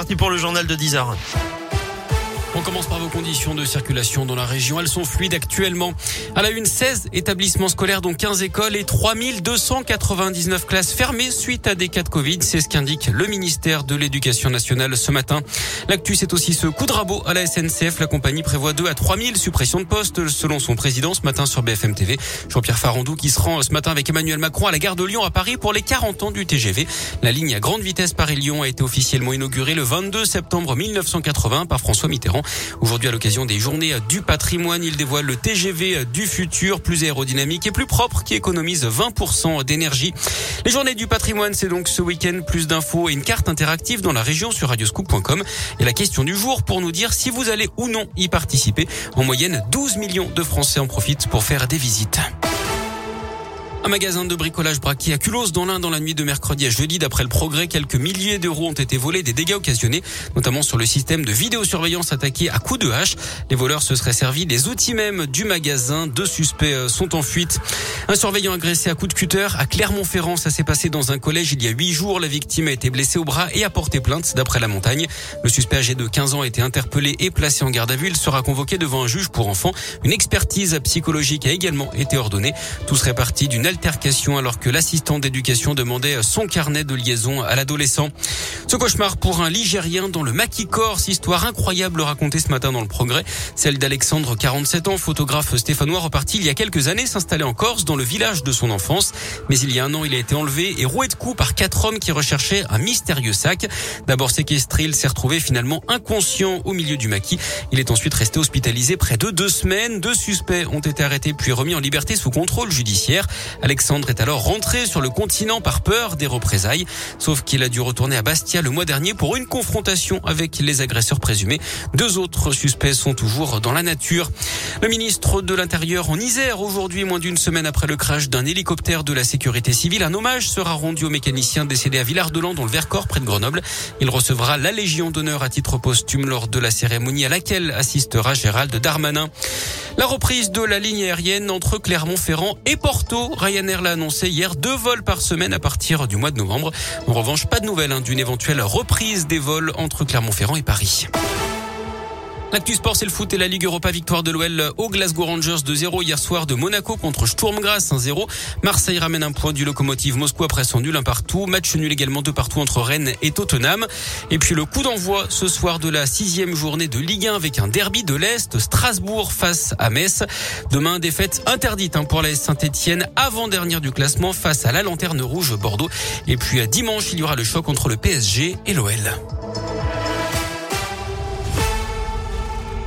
parti pour le journal de 10 heures. On commence par vos conditions de circulation dans la région. Elles sont fluides actuellement. À la une, 16 établissements scolaires, dont 15 écoles et 3299 classes fermées suite à des cas de Covid. C'est ce qu'indique le ministère de l'Éducation nationale ce matin. L'actu, c'est aussi ce coup de rabot à la SNCF. La compagnie prévoit 2 à 3000 suppressions de postes selon son président ce matin sur BFM TV. Jean-Pierre Farandou qui se rend ce matin avec Emmanuel Macron à la gare de Lyon à Paris pour les 40 ans du TGV. La ligne à grande vitesse Paris-Lyon a été officiellement inaugurée le 22 septembre 1980 par François Mitterrand. Aujourd'hui, à l'occasion des journées du patrimoine, il dévoile le TGV du futur, plus aérodynamique et plus propre, qui économise 20% d'énergie. Les journées du patrimoine, c'est donc ce week-end. Plus d'infos et une carte interactive dans la région sur radioscoop.com. Et la question du jour pour nous dire si vous allez ou non y participer. En moyenne, 12 millions de Français en profitent pour faire des visites. Un magasin de bricolage braqué à Culose dans l'Ain dans la nuit de mercredi à jeudi. D'après le progrès, quelques milliers d'euros ont été volés, des dégâts occasionnés, notamment sur le système de vidéosurveillance attaqué à coups de hache. Les voleurs se seraient servis des outils même du magasin. Deux suspects euh, sont en fuite. Un surveillant agressé à coups de cutter à Clermont-Ferrand. Ça s'est passé dans un collège il y a huit jours. La victime a été blessée au bras et a porté plainte d'après la montagne. Le suspect âgé de 15 ans a été interpellé et placé en garde à vue. Il sera convoqué devant un juge pour enfants. Une expertise psychologique a également été ordonnée. Tout serait parti d'une altercation alors que l'assistant d'éducation demandait son carnet de liaison à l'adolescent. Ce cauchemar pour un Ligérien dans le maquis Corse, histoire incroyable racontée ce matin dans le progrès. Celle d'Alexandre, 47 ans, photographe stéphanois reparti il y a quelques années s'installer en Corse dans le village de son enfance. Mais il y a un an, il a été enlevé et roué de coups par quatre hommes qui recherchaient un mystérieux sac. D'abord séquestré, il s'est retrouvé finalement inconscient au milieu du maquis. Il est ensuite resté hospitalisé près de deux semaines. Deux suspects ont été arrêtés puis remis en liberté sous contrôle judiciaire. Alexandre est alors rentré sur le continent par peur des représailles. Sauf qu'il a dû retourner à Bastia le mois dernier pour une confrontation avec les agresseurs présumés. Deux autres suspects sont toujours dans la nature. Le ministre de l'Intérieur en Isère, aujourd'hui, moins d'une semaine après le crash d'un hélicoptère de la sécurité civile, un hommage sera rendu au mécanicien décédé à Villard-de-Lans dans le Vercors près de Grenoble. Il recevra la Légion d'honneur à titre posthume lors de la cérémonie à laquelle assistera Gérald Darmanin. La reprise de la ligne aérienne entre Clermont-Ferrand et Porto. Ryanair l'a annoncé hier, deux vols par semaine à partir du mois de novembre. En revanche, pas de nouvelles hein, d'une éventuelle reprise des vols entre Clermont-Ferrand et Paris. L'actu sport, c'est le foot et la Ligue Europa. Victoire de l'OL au Glasgow Rangers de 0 hier soir de Monaco contre Sturm Graz 1-0. Marseille ramène un point du locomotive Moscou après son nul un partout. Match nul également de partout entre Rennes et Tottenham. Et puis le coup d'envoi ce soir de la sixième journée de Ligue 1 avec un derby de l'Est. Strasbourg face à Metz. Demain, défaite interdite hein, pour la Saint-Etienne avant-dernière du classement face à la Lanterne Rouge Bordeaux. Et puis à dimanche, il y aura le choc entre le PSG et l'OL.